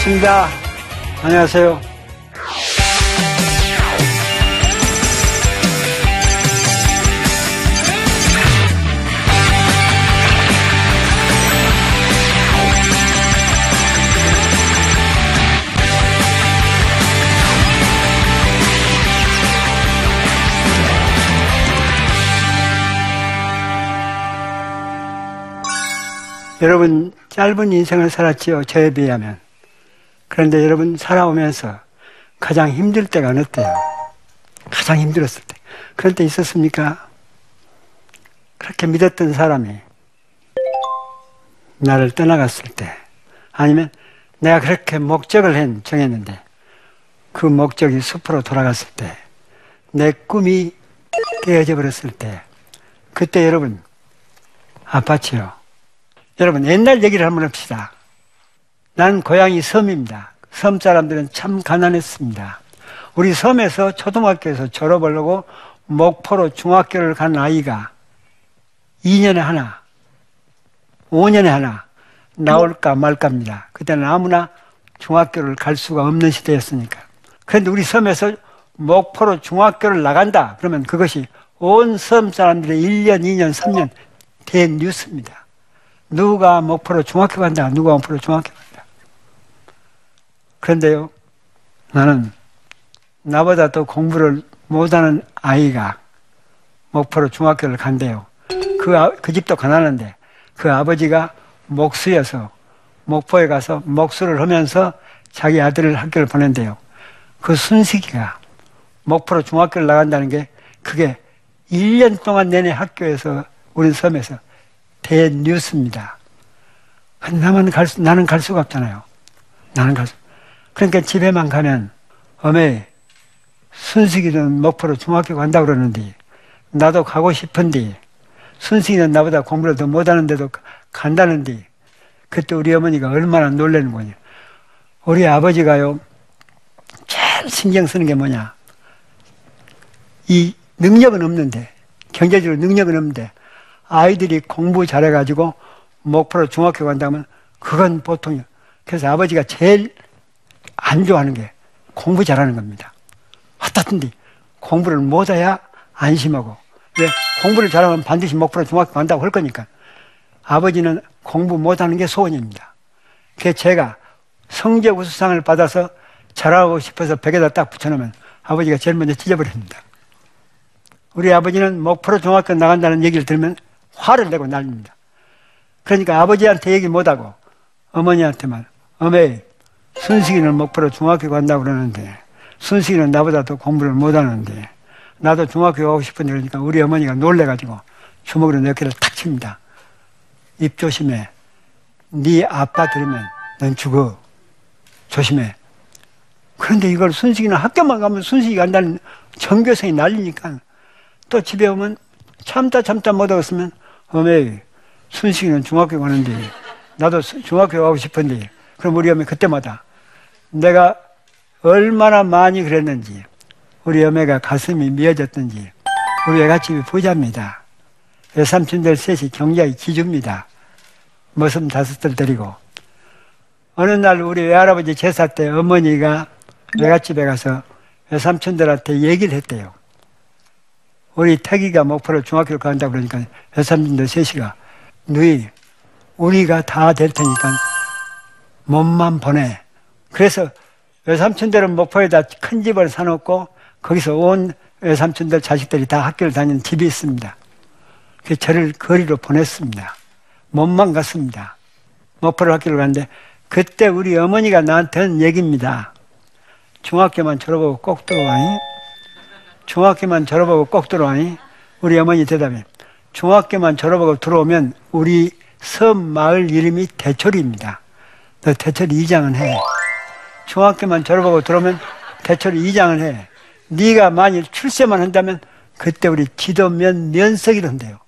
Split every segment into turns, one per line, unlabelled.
네, 반갑습니다. 안녕하세요. 여러분 짧은 인생을 살았지요. 저에 비하면. 그런데 여러분 살아오면서 가장 힘들 때가 어느 때요? 가장 힘들었을 때. 그럴 때 있었습니까? 그렇게 믿었던 사람이 나를 떠나갔을 때 아니면 내가 그렇게 목적을 했, 정했는데 그 목적이 숲으로 돌아갔을 때 내 꿈이 깨어져 버렸을 때 그때 여러분 아팠지요. 여러분 옛날 얘기를 한번 합시다. 난 고향이 섬입니다. 섬 사람들은 참 가난했습니다. 우리 섬에서 초등학교에서 졸업을 하고 목포로 중학교를 간 아이가 2년에 하나, 5년에 하나 나올까 말까입니다. 그때는 아무나 중학교를 갈 수가 없는 시대였으니까. 그런데 우리 섬에서 목포로 중학교를 나간다. 그러면 그것이 온 섬 사람들의 1년, 2년, 3년 된 뉴스입니다. 누가 목포로 중학교 간다. 누가 목포로 중학교 간다. 그런데요, 나는 나보다 더 공부를 못하는 아이가 목포로 중학교를 간대요. 그, 아, 그 집도 가난한데 그 아버지가 목수여서 목포에 가서 목수를 하면서 자기 아들을 학교를 보낸대요. 그 순식이가 목포로 중학교를 나간다는 게 그게 1년 동안 내내 학교에서 우리 섬에서 대뉴스입니다. 나만 갈 수, 나는 갈 수가 없잖아요. 나는 갈 수. 그러니까 집에만 가면 어메 순식이는 목포로 중학교 간다 그러는데 나도 가고 싶은데 순식이는 나보다 공부를 더 못하는데도 간다는데 그때 우리 어머니가 얼마나 놀라는 거냐. 우리 아버지가요 제일 신경 쓰는 게 뭐냐. 이 능력은 없는데 경제적으로 능력은 없는데 아이들이 공부 잘해가지고 목포로 중학교 간다면 그건 보통이요. 그래서 아버지가 제일 안 좋아하는 게 공부 잘하는 겁니다. 어떻든지 공부를 못해야 안심하고 왜 공부를 잘하면 반드시 목포로 중학교 간다고 할 거니까 아버지는 공부 못하는 게 소원입니다. 그래서 제가 성적 우수상을 받아서 잘하고 싶어서 벽에다 딱 붙여놓으면 아버지가 제일 먼저 찢어버립니다. 우리 아버지는 목포로 중학교 나간다는 얘기를 들으면 화를 내고 날립니다. 그러니까 아버지한테 얘기 못하고 어머니한테만 어메 순식이는 목포로 중학교 간다고 그러는데 순식이는 나보다 더 공부를 못하는데 나도 중학교 가고 싶은데 그러니까 우리 어머니가 놀래가지고 주먹으로 내 귀를 탁 칩니다. 입 조심해. 네 아빠 들으면 넌 죽어. 조심해. 그런데 이걸 순식이는 학교만 가면 순식이 간다는 전교생이 날리니까 또 집에 오면 참다 참다 못하겠으면 어메 순식이는 중학교 가는데 나도 중학교 가고 싶은데 그럼 우리 어머니 그때마다 내가 얼마나 많이 그랬는지 우리 어머니가 가슴이 미어졌던지 우리 애가 집이 부자입니다. 외삼촌들 셋이 경제의 기주입니다. 머슴 다섯들 데리고 어느 날 우리 외할아버지 제사 때 어머니가 외갓집에 가서 외삼촌들한테 얘기를 했대요. 우리 태기가 목포로 중학교를 간다 그러니까 외삼촌들 셋이가 누이 우리가 다 될 테니까 몸만 보내. 그래서 외삼촌들은 목포에다 큰 집을 사놓고 거기서 온 외삼촌들 자식들이 다 학교를 다니는 집이 있습니다. 그래서 저를 거리로 보냈습니다. 몸만 갔습니다. 목포로 학교를 갔는데 그때 우리 어머니가 나한테 한 얘기입니다. 중학교만 졸업하고 꼭 들어와니? 중학교만 졸업하고 꼭 들어와니? 우리 어머니 대답해. 중학교만 졸업하고 들어오면 우리 섬 마을 이름이 대철입니다. 너 대철 이장은 해. 중학교만 졸업하고 들어오면 대철 이장을 해. 네가 만일 출세만 한다면 그때 우리 지도면 면석이 된대요.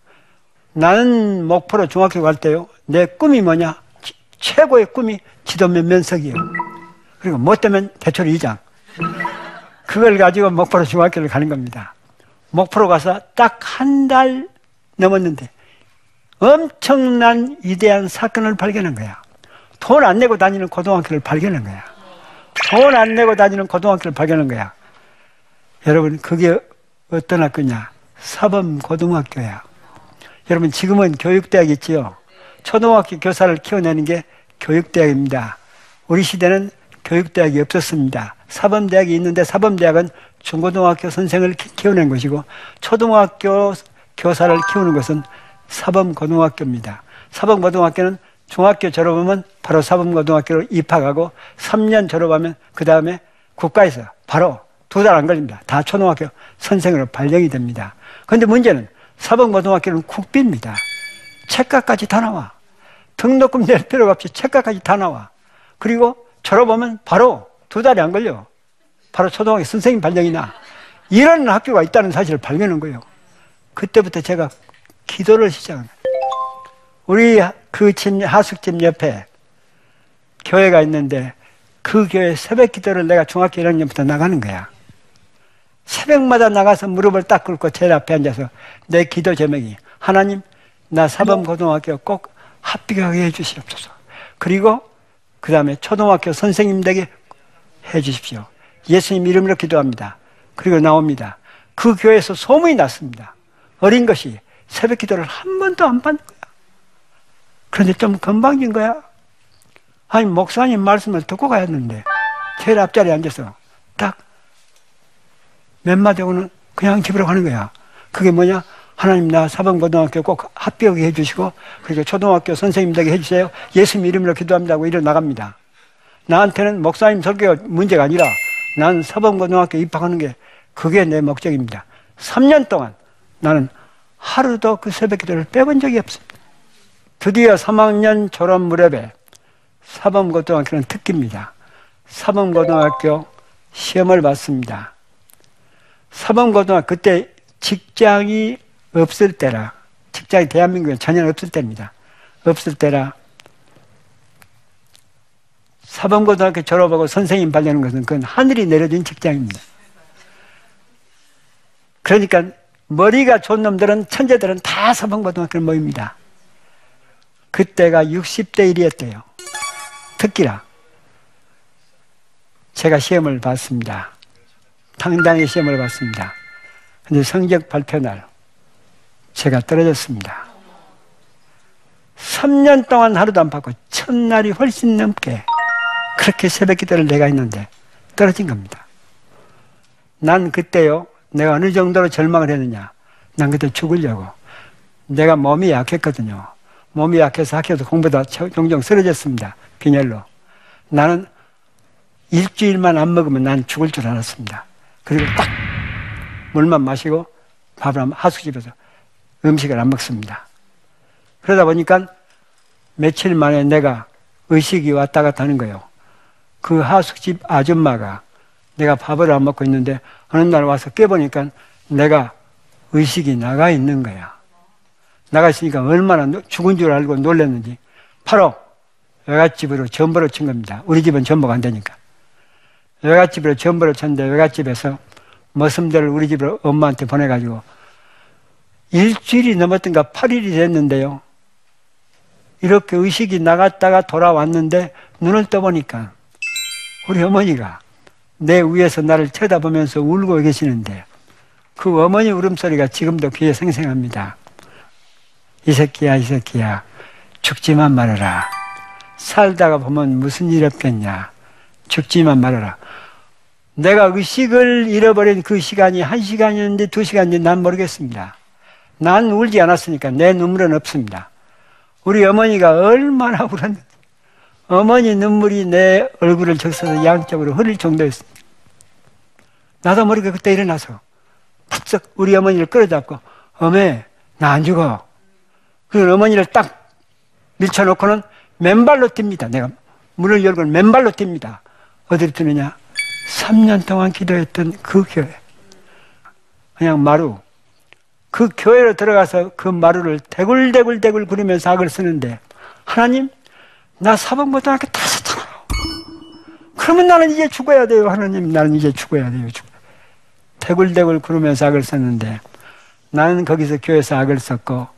나는 목포로 중학교 갈 때요. 내 꿈이 뭐냐? 지, 최고의 꿈이 지도면 면석이에요. 그리고 못 되면 대철 이장. 그걸 가지고 목포로 중학교를 가는 겁니다. 목포로 가서 딱 한 달 넘었는데 엄청난 위대한 사건을 발견한 거야. 돈 안 내고 다니는 고등학교를 발견한 거야. 돈 안 내고 다니는 고등학교를 발견한 거야. 여러분, 그게 어떤 학교냐? 사범고등학교야. 여러분, 지금은 교육대학 있지요? 초등학교 교사를 키워내는 게 교육대학입니다. 우리 시대는 교육대학이 없었습니다. 사범대학이 있는데 사범대학은 중고등학교 선생을 키우는 것이고 초등학교 교사를 키우는 것은 사범고등학교입니다. 사범고등학교는 중학교 졸업하면 바로 사범고등학교로 입학하고 3년 졸업하면 그 다음에 국가에서 바로 두 달 안 걸립니다. 다 초등학교 선생으로 발령이 됩니다. 그런데 문제는 사범고등학교는 국비입니다. 책가까지 다 나와. 등록금 낼 필요가 없이 책가까지 다 나와. 그리고 졸업하면 바로 두 달이 안 걸려. 바로 초등학교 선생님 발령이 나. 이런 학교가 있다는 사실을 발견한 거예요. 그때부터 제가 기도를 거예요. 우리 그 집, 하숙집 옆에 교회가 있는데 그 교회 새벽 기도를 내가 중학교 1학년부터 나가는 거야. 새벽마다 나가서 무릎을 딱 꿇고 제일 앞에 앉아서 내 기도 제목이 하나님 나 사범고등학교 꼭 합격하게 해주시옵소서. 그리고 그 다음에 초등학교 선생님 되게 해주십시오. 예수님 이름으로 기도합니다. 그리고 나옵니다. 그 교회에서 소문이 났습니다. 어린 것이 새벽 기도를 한 번도 안 받는. 그런데 좀 건방진 거야. 아니, 목사님 말씀을 듣고 가야했는데 제일 앞자리에 앉아서 딱 몇 마디 오는 그냥 집으로 가는 거야. 그게 뭐냐? 하나님 나 사범고등학교 꼭 합격해 주시고 그리고 초등학교 선생님 되게 해주세요. 예수님 이름으로 기도합니다고 이러 나갑니다. 나한테는 목사님 설교가 문제가 아니라 난 사범고등학교 입학하는 게 그게 내 목적입니다. 3년 동안 나는 하루도 그 새벽 기도를 빼본 적이 없습니다. 드디어 3학년 졸업 무렵에 사범고등학교는 특기입니다. 사범고등학교 시험을 봤습니다. 사범고등학교 그때 직장이 없을 때라 직장이 대한민국에 전혀 없을 때입니다. 없을 때라 사범고등학교 졸업하고 선생님 발려는 것은 그건 하늘이 내려준 직장입니다. 그러니까 머리가 좋은 놈들은 천재들은 다 사범고등학교를 모입니다. 그때가 60대 1이었대요. 특기라. 제가 시험을 봤습니다. 당당히 시험을 봤습니다. 근데 성적 발표 날 제가 떨어졌습니다. 3년 동안 하루도 안 받고 첫날이 훨씬 넘게 그렇게 새벽 기도를 내가 했는데 떨어진 겁니다. 난 그때요, 내가 어느 정도로 절망을 했느냐. 난 그때 죽으려고. 내가 몸이 약했거든요. 몸이 약해서 학교에서 공부다 종종 쓰러졌습니다. 빈혈로. 나는 일주일만 안 먹으면 난 죽을 줄 알았습니다. 그리고 딱 물만 마시고 밥을 하숙집에서 음식을 안 먹습니다. 그러다 보니까 며칠 만에 내가 의식이 왔다 갔다 하는 거예요. 그 하숙집 아줌마가 내가 밥을 안 먹고 있는데 어느 날 와서 깨보니까 내가 의식이 나가 있는 거야. 나가 있으니까 얼마나 죽은 줄 알고 놀랐는지 바로 외갓집으로 전보를 친 겁니다. 우리 집은 전보가 안 되니까. 외갓집으로 전보를 쳤는데 외갓집에서 머슴들을 우리 집으로 엄마한테 보내가지고 일주일이 넘었던가 8일이 됐는데요. 이렇게 의식이 나갔다가 돌아왔는데 눈을 떠보니까 우리 어머니가 내 위에서 나를 쳐다보면서 울고 계시는데 그 어머니 울음소리가 지금도 귀에 생생합니다. 이 새끼야, 이 새끼야, 죽지만 말아라. 살다가 보면 무슨 일 없겠냐. 죽지만 말아라. 내가 의식을 잃어버린 그 시간이 한 시간이었는데 두 시간인지 난 모르겠습니다. 난 울지 않았으니까 내 눈물은 없습니다. 우리 어머니가 얼마나 울었는지. 어머니 눈물이 내 얼굴을 적셔서 양쪽으로 흐를 정도였습니다. 나도 모르게 그때 일어나서 푹썩 우리 어머니를 끌어잡고 어메 나 안 죽어. 그 어머니를 딱 밀쳐놓고는 맨발로 뜁니다. 내가 문을 열고 맨발로 뜁니다. 어디로 뛰느냐? 3년 동안 기도했던 그 교회. 그냥 마루. 그 교회로 들어가서 그 마루를 대굴대굴대굴 구르면서 악을 쓰는데 하나님 나 사범고등학교 다 썼잖아요. 그러면 나는 이제 죽어야 돼요. 하나님 나는 이제 죽어야 돼요. 죽. 대굴대굴 구르면서 악을 썼는데 나는 거기서 교회에서 악을 썼고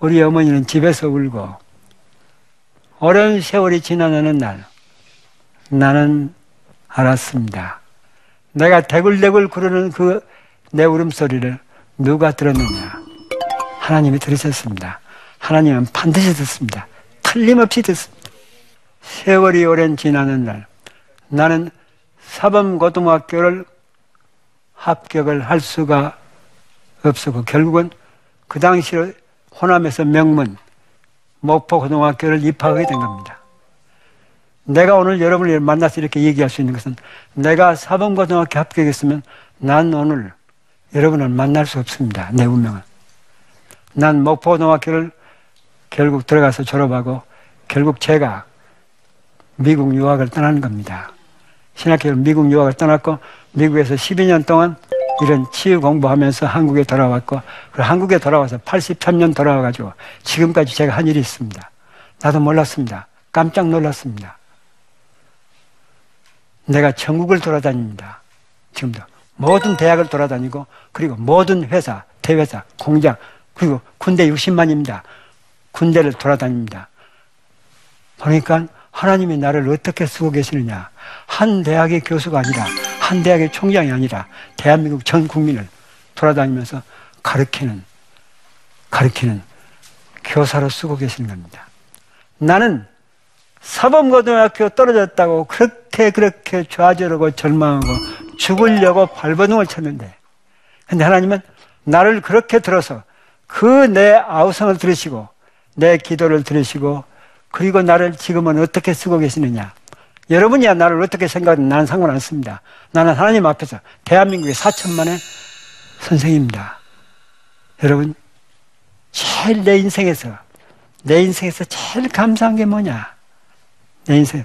우리 어머니는 집에서 울고 오랜 세월이 지나는 날 나는 알았습니다. 내가 대굴대굴 구르는 그 내 울음소리를 누가 들었느냐? 하나님이 들으셨습니다. 하나님은 반드시 듣습니다. 틀림없이 듣습니다. 세월이 오랜 지나는 날 나는 사범고등학교를 합격을 할 수가 없었고 결국은 그 당시 호남에서 명문 목포고등학교를 입학하게 된 겁니다. 내가 오늘 여러분을 만나서 이렇게 얘기할 수 있는 것은 내가 사범고등학교 합격했으면 난 오늘 여러분을 만날 수 없습니다. 내 운명은. 난 목포고등학교를 결국 들어가서 졸업하고 결국 제가 미국 유학을 떠나는 겁니다. 신학교를 미국 유학을 떠났고 미국에서 12년 동안 이런 치유 공부하면서 한국에 돌아왔고 그 한국에 돌아와서 83년 돌아와가지고 지금까지 제가 한 일이 있습니다. 나도 몰랐습니다. 깜짝 놀랐습니다. 내가 전국을 돌아다닙니다. 지금도. 모든 대학을 돌아다니고 그리고 모든 회사, 대회사, 공장 그리고 군대 60만입니다. 군대를 돌아다닙니다. 보니까 하나님이 나를 어떻게 쓰고 계시느냐. 한 대학의 교수가 아니라 한 대학의 총장이 아니라 대한민국 전 국민을 돌아다니면서 가르치는 가르치는 교사로 쓰고 계시는 겁니다. 나는 사범고등학교 떨어졌다고 그렇게 그렇게 좌절하고 절망하고 죽으려고 발버둥을 쳤는데 근데 하나님은 나를 그렇게 들어서 그 내 아우성을 들으시고 내 기도를 들으시고 그리고 나를 지금은 어떻게 쓰고 계시느냐 여러분이야 나를 어떻게 생각하든 나는 상관 없습니다. 나는 하나님 앞에서 대한민국의 4천만의 선생입니다. 여러분 제일 내 인생에서 내 인생에서 제일 감사한 게 뭐냐? 내 인생.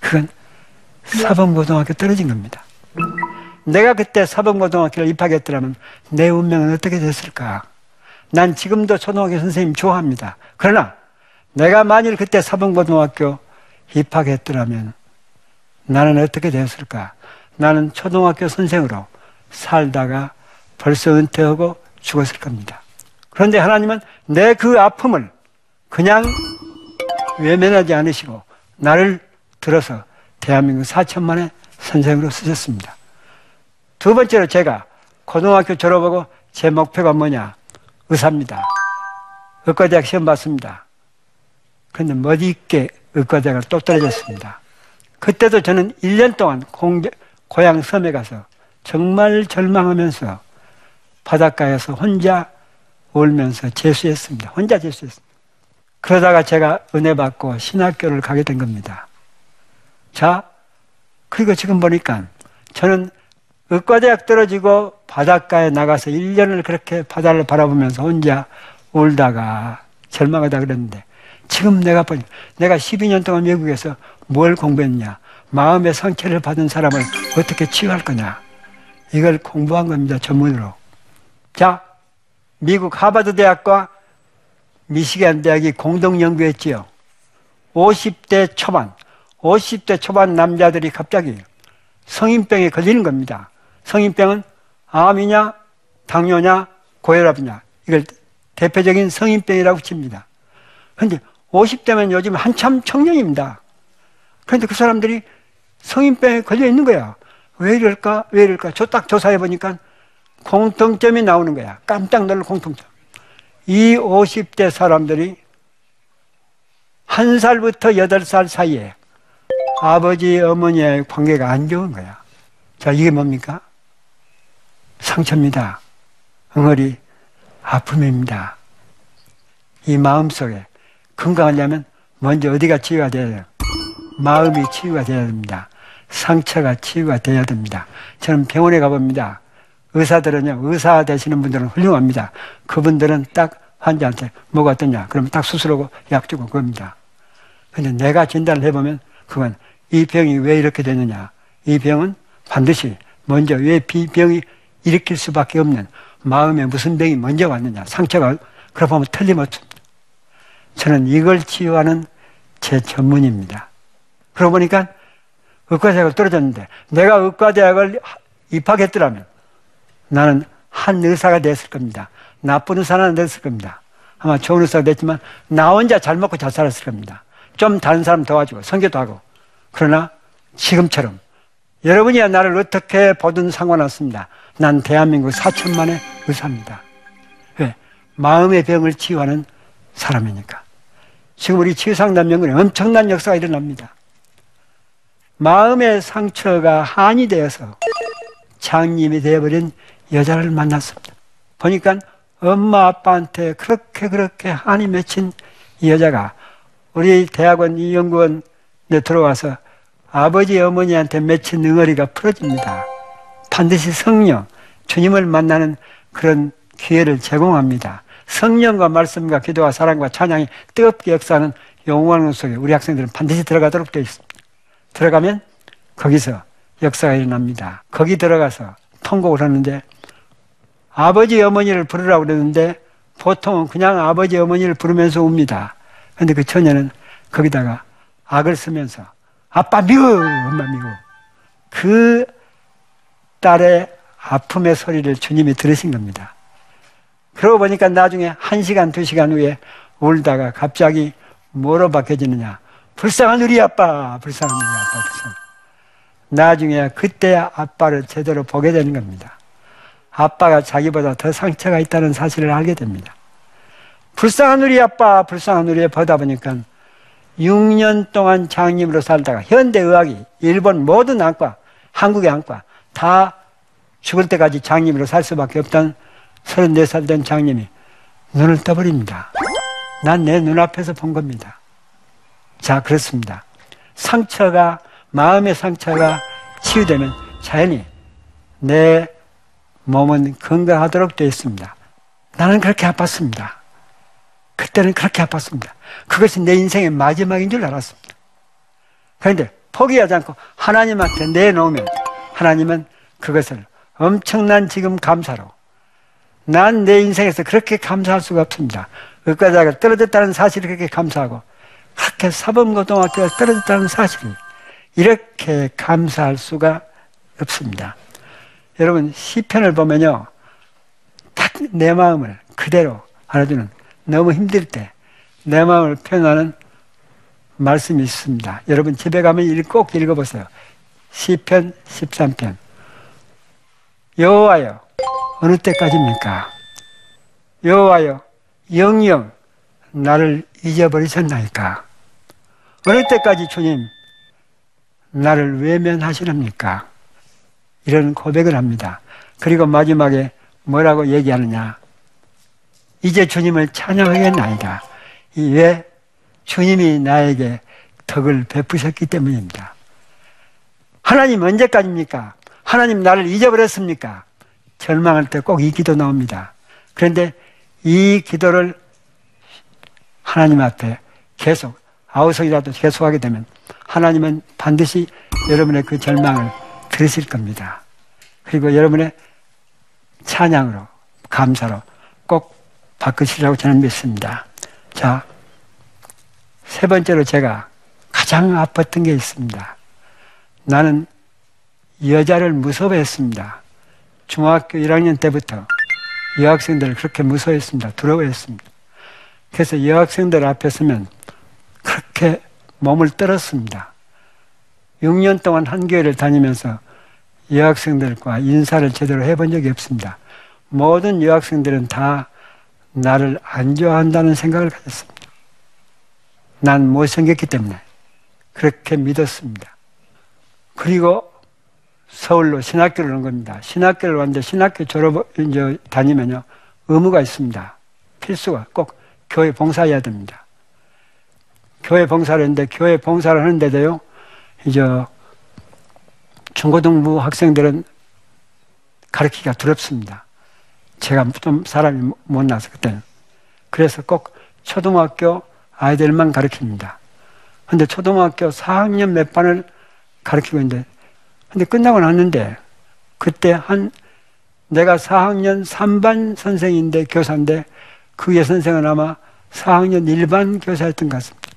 그건 사범고등학교 떨어진 겁니다. 내가 그때 사범고등학교를 입학했더라면 내 운명은 어떻게 됐을까? 난 지금도 초등학교 선생님 좋아합니다. 그러나 내가 만일 그때 사범고등학교 입학했더라면 나는 어떻게 되었을까? 나는 초등학교 선생으로 살다가 벌써 은퇴하고 죽었을 겁니다. 그런데 하나님은 내 그 아픔을 그냥 외면하지 않으시고 나를 들어서 대한민국 4천만의 선생으로 쓰셨습니다. 두 번째로 제가 고등학교 졸업하고 제 목표가 뭐냐? 의사입니다. 의과대학 시험 봤습니다. 그런데 멋있게 의과대학을 또 떨어졌습니다. 그때도 저는 1년 동안 공개, 고향 섬에 가서 정말 절망하면서 바닷가에서 혼자 울면서 재수했습니다. 혼자 재수했습니다. 그러다가 제가 은혜 받고 신학교를 가게 된 겁니다. 자, 그리고 지금 보니까 저는 의과대학 떨어지고 바닷가에 나가서 1년을 그렇게 바다를 바라보면서 혼자 울다가 절망하다 그랬는데 지금 내가 보니 내가 12년 동안 미국에서 뭘 공부했냐 마음의 상처를 받은 사람을 어떻게 치유할 거냐 이걸 공부한 겁니다 전문으로 자 미국 하버드 대학과 미시간 대학이 공동 연구했지요 50대 초반 50대 초반 남자들이 갑자기 성인병에 걸리는 겁니다 성인병은 암이냐, 당뇨냐, 고혈압이냐. 이걸 대표적인 성인병이라고 칩니다. 그런데 50대면 요즘 한참 청년입니다. 그런데 그 사람들이 성인병에 걸려 있는 거야. 왜 이럴까? 왜 이럴까? 저 딱 조사해 보니까 공통점이 나오는 거야. 깜짝 놀랄 공통점. 이 50대 사람들이 한 살부터 여덟 살 사이에 아버지, 어머니의 관계가 안 좋은 거야. 자, 이게 뭡니까? 상처입니다. 응어리 아픔입니다. 이 마음 속에 건강하려면 먼저 어디가 치유가 돼야 돼요? 마음이 치유가 돼야 됩니다. 상처가 치유가 돼야 됩니다. 저는 병원에 가봅니다. 의사들은요, 의사 되시는 분들은 훌륭합니다. 그분들은 딱 환자한테 뭐가 어떠냐? 그러면 딱 수술하고 약 주고 그겁니다. 근데 내가 진단을 해보면 그건 이 병이 왜 이렇게 되느냐? 이 병은 반드시 먼저 왜 병이 일으킬 수밖에 없는 마음에 무슨 병이 먼저 왔느냐. 상처가, 그러 보면 틀림없습니다. 저는 이걸 치유하는 제 전문입니다. 그러고 보니까 의과대학을 떨어졌는데 내가 의과대학을 입학했더라면 나는 한 의사가 됐을 겁니다. 나쁜 의사는 안 됐을 겁니다. 아마 좋은 의사가 됐지만 나 혼자 잘 먹고 잘 살았을 겁니다. 좀 다른 사람 도와주고 선교도 하고 그러나 지금처럼 여러분이 나를 어떻게 보든 상관없습니다. 난 대한민국 4천만의 의사입니다. 왜? 마음의 병을 치유하는 사람이니까. 지금 우리 치유상담 연구에 엄청난 역사가 일어납니다. 마음의 상처가 한이 되어서 장님이 되어버린 여자를 만났습니다. 보니까 엄마 아빠한테 그렇게 그렇게 한이 맺힌 이 여자가 우리 대학원 이 연구원에 들어와서 아버지 어머니한테 맺힌 응어리가 풀어집니다. 반드시 성령, 주님을 만나는 그런 기회를 제공합니다. 성령과 말씀과 기도와 사랑과 찬양이 뜨겁게 역사하는 영원한 속에 우리 학생들은 반드시 들어가도록 되어 있습니다. 들어가면 거기서 역사가 일어납니다. 거기 들어가서 통곡을 하는데 아버지 어머니를 부르라고 그러는데 보통은 그냥 아버지 어머니를 부르면서 웁니다. 근데 그 처녀는 거기다가 악을 쓰면서 아빠 미워 엄마 미워 그 딸의 아픔의 소리를 주님이 들으신 겁니다. 그러고 보니까 나중에 한 시간 두 시간 후에 울다가 갑자기 뭐로 바뀌어지느냐 불쌍한 우리 아빠 불쌍한 우리 아빠 불쌍한 나중에 그때 아빠를 제대로 보게 되는 겁니다. 아빠가 자기보다 더 상처가 있다는 사실을 알게 됩니다. 불쌍한 우리 아빠, 불쌍한 우리 보다 보니까 6년 동안 장님으로 살다가 현대의학이 일본 모든 안과, 한국의 안과 다 죽을 때까지 장님으로 살 수밖에 없던 34살 된 장님이 눈을 떠버립니다. 난 내 눈앞에서 본 겁니다. 자, 그렇습니다. 상처가, 마음의 상처가 치유되면 자연히 내 몸은 건강하도록 되어 있습니다. 나는 그렇게 아팠습니다. 그때는 그렇게 아팠습니다. 그것이 내 인생의 마지막인 줄 알았습니다. 그런데 포기하지 않고 하나님한테 내놓으면 하나님은 그것을 엄청난 지금 감사로 난 내 인생에서 그렇게 감사할 수가 없습니다. 의과대학을 떨어졌다는 사실을 그렇게 감사하고 그렇게 사범고등학교가 떨어졌다는 사실을 이렇게 감사할 수가 없습니다. 여러분 시편을 보면요. 딱 내 마음을 그대로 알아주는 너무 힘들 때 내 마음을 표현하는 말씀이 있습니다. 여러분 집에 가면 꼭 읽어보세요. 시편 13편 여호와여 어느 때까지입니까? 여호와여 영영 나를 잊어버리셨나이까? 어느 때까지 주님 나를 외면하시렵니까? 이런 고백을 합니다. 그리고 마지막에 뭐라고 얘기하느냐? 이제 주님을 찬양하겠나이다. 왜? 주님이 나에게 덕을 베푸셨기 때문입니다. 하나님 언제까지입니까? 하나님 나를 잊어버렸습니까? 절망할 때 꼭 이 기도 나옵니다. 그런데 이 기도를 하나님 앞에 계속 아우성이라도 계속하게 되면 하나님은 반드시 여러분의 그 절망을 들으실 겁니다. 그리고 여러분의 찬양으로 감사로 꼭 바꾸시라고 저는 믿습니다. 자, 세 번째로 제가 가장 아팠던 게 있습니다. 나는 여자를 무서워했습니다. 중학교 1학년 때부터 여학생들을 그렇게 무서워했습니다. 두려워했습니다. 그래서 여학생들 앞에 서면 그렇게 몸을 떨었습니다. 6년 동안 한 교회를 다니면서 여학생들과 인사를 제대로 해본 적이 없습니다. 모든 여학생들은 다 나를 안 좋아한다는 생각을 가졌습니다. 난 못생겼기 때문에 그렇게 믿었습니다. 그리고 서울로 신학교를 온 겁니다. 신학교를 왔는데 신학교 졸업 이제 다니면요 의무가 있습니다. 필수가 꼭 교회 봉사해야 됩니다. 교회 봉사를 했는데 교회 봉사를 하는데도요 이제 중고등부 학생들은 가르치기가 두렵습니다. 제가 좀 사람이 못나서 그때는. 그래서 꼭 초등학교 아이들만 가르칩니다. 근데 초등학교 4학년 몇 반을 가르치고 있는데, 근데 끝나고 났는데, 그때 한, 내가 4학년 3반 선생인데, 교사인데, 그 여선생은 아마 4학년 1반 교사였던 것 같습니다.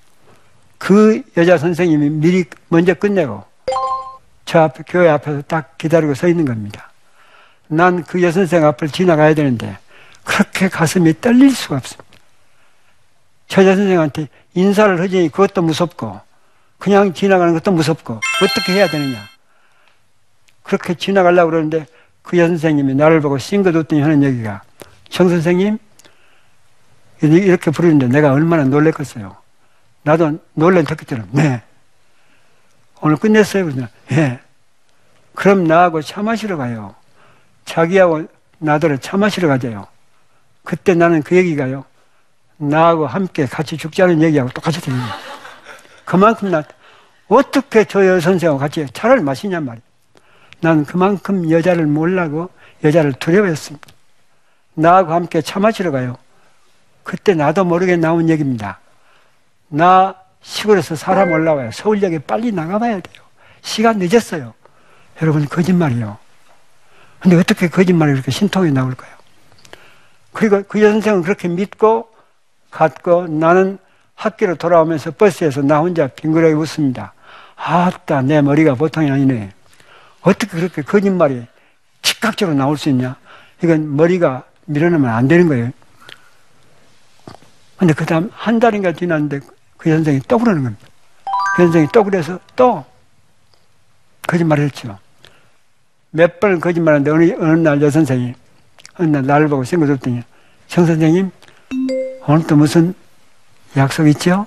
그 여자 선생님이 미리 먼저 끝내고, 저 앞에, 교회 앞에서 딱 기다리고 서 있는 겁니다. 난 그 여선생 앞을 지나가야 되는데, 그렇게 가슴이 떨릴 수가 없습니다. 처자 선생한테 인사를 하지 그것도 무섭고 그냥 지나가는 것도 무섭고 어떻게 해야 되느냐. 그렇게 지나가려고 그러는데 그 여선생님이 나를 보고 싱긋 웃더니 하는 얘기가 정 선생님 이렇게 부르는데 내가 얼마나 놀랬겠어요. 나도 놀란 터키처럼 네. 오늘 끝냈어요. 그냥 예. 그럼 나하고 차 마시러 가요. 자기하고 나더러 차 마시러 가자요. 그때 나는 그 얘기가요. 나하고 함께 같이 죽자는 얘기하고 똑같이 들려요. 그만큼 나 어떻게 저 여선생하고 같이 차를 마시냔 말이에요. 난 그만큼 여자를 몰라고 여자를 두려워했습니다. 나하고 함께 차 마시러 가요. 그때 나도 모르게 나온 얘기입니다. 나 시골에서 사람 올라와요. 서울역에 빨리 나가봐야 돼요. 시간 늦었어요. 여러분, 거짓말이요. 근데 어떻게 거짓말이 이렇게 신통이 나올까요? 그리고 그 여선생은 그렇게 믿고 갔고 나는 학교로 돌아오면서 버스에서 나 혼자 빙그레 웃습니다. 아따, 내 머리가 보통이 아니네. 어떻게 그렇게 거짓말이 즉각적으로 나올 수 있냐? 이건 머리가 밀어넣으면 안 되는 거예요. 근데 그 다음 한 달인가 지났는데 그 선생이 또 그러는 겁니다. 그 선생이 또 그래서 또 거짓말을 했죠. 몇 번 거짓말하는데 어느, 어느 날 여선생이 어느 날 나를 보고 생각했더니 정 선생님 오늘 또 무슨 약속 있죠?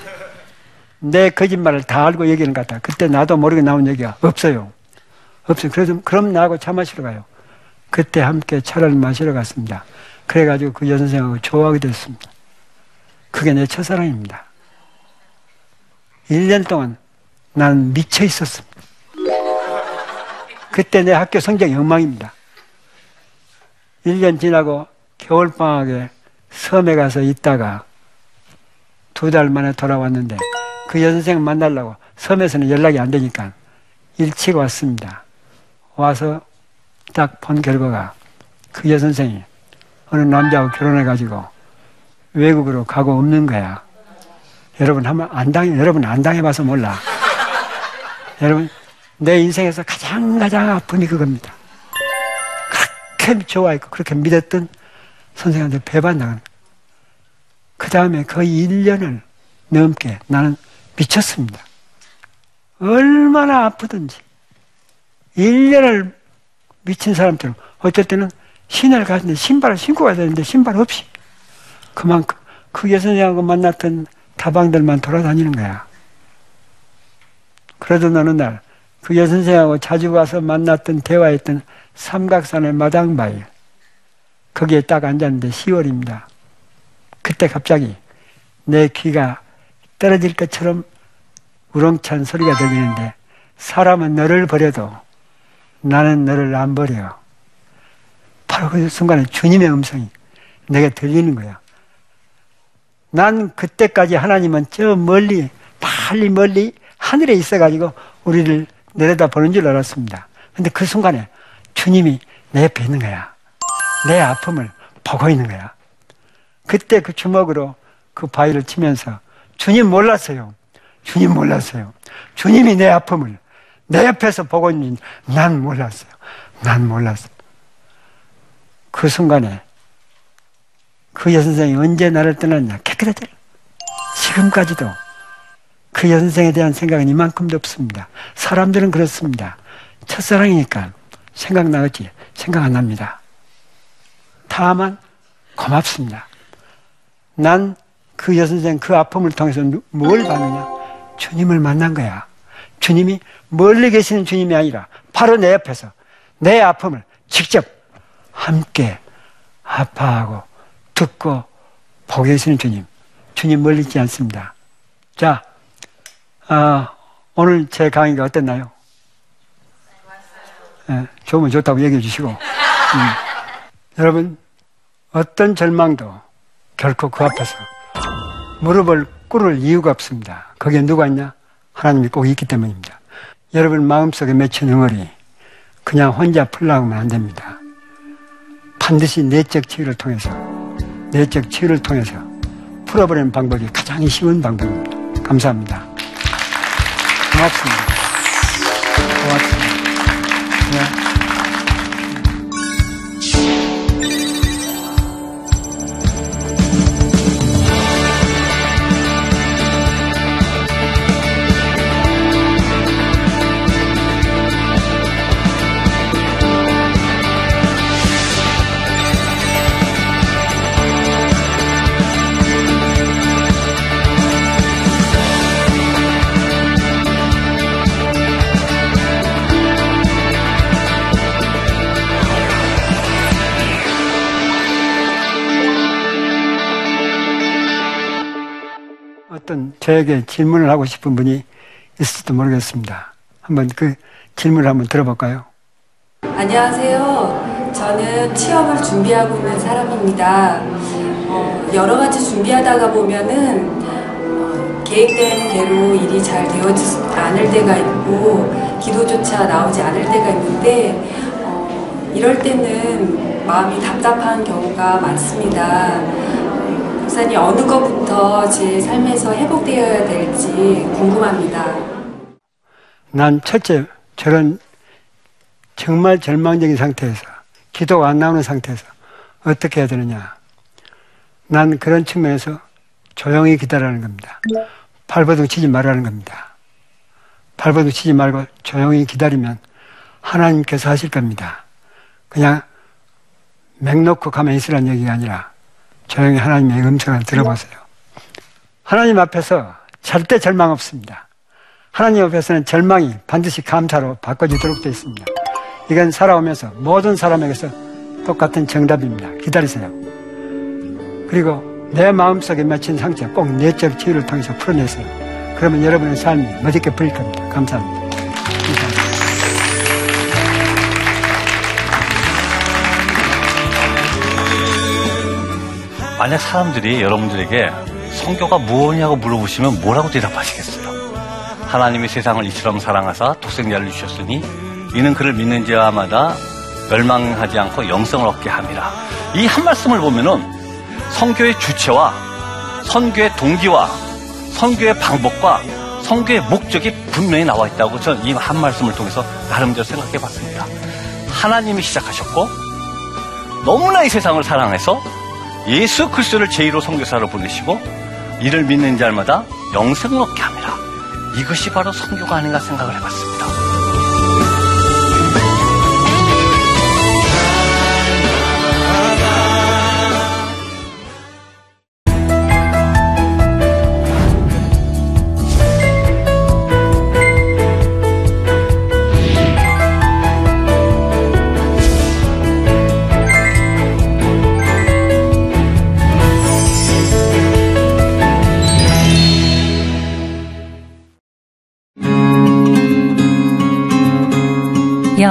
내 거짓말을 다 알고 얘기하는 것 같아. 그때 나도 모르게 나온 얘기가 없어요. 없어요. 그래서 그럼 나하고 차 마시러 가요. 그때 함께 차를 마시러 갔습니다. 그래가지고 그 여선생하고 좋아하게 됐습니다. 그게 내 첫사랑입니다. 1년 동안 난 미쳐 있었습니다. 그때 내 학교 성적이 엉망입니다. 1년 지나고 겨울방학에 섬에 가서 있다가 두 달 만에 돌아왔는데 그 여선생 만나려고 섬에서는 연락이 안 되니까 일찍 왔습니다. 와서 딱 본 결과가 그 여선생이 어느 남자하고 결혼해가지고 외국으로 가고 없는 거야. 여러분 한번 안 당해, 여러분 안 당해봐서 몰라. 여러분, 내 인생에서 가장 가장 아픔이 그겁니다. 그렇게 좋아했고, 그렇게 믿었던 선생한테 배반당하는 그 다음에 거의 1년을 넘게 나는 미쳤습니다. 얼마나 아프든지. 1년을 미친 사람처럼, 어쩔 때는 신을 가는데 신발을 신고 가야 되는데 신발 없이. 그만큼 그 여선생하고 만났던 다방들만 돌아다니는 거야. 그래도 어느 날 그 여선생하고 자주 가서 만났던 대화했던 삼각산의 마당바위 거기에 딱 앉았는데 10월입니다. 그때 갑자기 내 귀가 떨어질 것처럼 우렁찬 소리가 들리는데 사람은 너를 버려도 나는 너를 안 버려. 바로 그 순간에 주님의 음성이 내게 들리는 거야. 난 그때까지 하나님은 저 멀리, 빨리 멀리 하늘에 있어가지고 우리를 내려다 보는 줄 알았습니다. 근데 그 순간에 주님이 내 옆에 있는 거야. 내 아픔을 보고 있는 거야. 그때 그 주먹으로 그 바위를 치면서 주님 몰랐어요. 주님 몰랐어요. 주님이 내 아픔을 내 옆에서 보고 있는 난 몰랐어요. 난 몰랐어. 그 순간에 그 여선생이 언제 나를 떠났냐? 깨끗하죠. 지금까지도 그 여선생에 대한 생각은 이만큼도 없습니다. 사람들은 그렇습니다. 첫사랑이니까 생각나겠지. 생각 안 납니다. 다만 고맙습니다. 난 그 여선생 그 아픔을 통해서 뭘 받느냐? 주님을 만난 거야. 주님이 멀리 계시는 주님이 아니라 바로 내 옆에서 내 아픔을 직접 함께 아파하고 듣고 보고 계시는 주님. 주님 멀리 있지 않습니다. 자, 아, 오늘 제 강의가 어땠나요? 네, 좋으면 좋다고 얘기해 주시고. 음. 여러분, 어떤 절망도 결코 그 앞에서 무릎을 꿇을 이유가 없습니다. 거기에 누가 있냐? 하나님이 꼭 있기 때문입니다. 여러분 마음속에 맺힌 응어리 그냥 혼자 풀라고는 안 됩니다. 반드시 내적 치유를 통해서 내적 치유를 통해서 풀어버리는 방법이 가장 쉬운 방법입니다. 감사합니다. 고맙습니다. 고맙습니다. 어떤 저에게 질문을 하고 싶은 분이 있을지도 모르겠습니다. 한번 그 질문을 한번 들어볼까요?
안녕하세요. 저는 취업을 준비하고 있는 사람입니다. 어, 여러 가지 준비하다가 보면은 어, 계획된 대로 일이 잘 되어지지 않을 때가 있고 기도조차 나오지 않을 때가 있는데 어, 이럴 때는 마음이 답답한 경우가 많습니다. 목사님 어느 것부터 제 삶에서 회복되어야 될지 궁금합니다.
난 첫째 저런 정말 절망적인 상태에서 기도가 안 나오는 상태에서 어떻게 해야 되느냐. 난 그런 측면에서 조용히 기다리는 겁니다. 발버둥 치지 말라는 겁니다. 발버둥 치지 말고 조용히 기다리면 하나님께서 하실 겁니다. 그냥 맹 놓고 가만히 있으라는 얘기가 아니라 조용히 하나님의 음성을 들어보세요. 하나님 앞에서 절대 절망 없습니다. 하나님 앞에서는 절망이 반드시 감사로 바꿔지도록 되어 있습니다. 이건 살아오면서 모든 사람에게서 똑같은 정답입니다. 기다리세요. 그리고 내 마음속에 맺힌 상처 꼭 내적 치유를 통해서 풀어내세요. 그러면 여러분의 삶이 멋있게 보일 겁니다. 감사합니다.
만약 사람들이 여러분들에게 성교가 무엇이냐고 물어보시면 뭐라고 대답하시겠어요? 하나님이 세상을 이처럼 사랑하사 독생자를 주셨으니 이는 그를 믿는 자마다 멸망하지 않고 영성을 얻게 함이라. 이 한 말씀을 보면은 성교의 주체와 선교의 동기와 선교의 방법과 선교의 목적이 분명히 나와 있다고 저는 이 한 말씀을 통해서 나름대로 생각해 봤습니다. 하나님이 시작하셨고 너무나 이 세상을 사랑해서 예수 그리스도를 제1호 선교사로 보내시고 이를 믿는 자마다 영생을 얻게 합니다. 이것이 바로 선교가 아닌가 생각을 해봤습니다.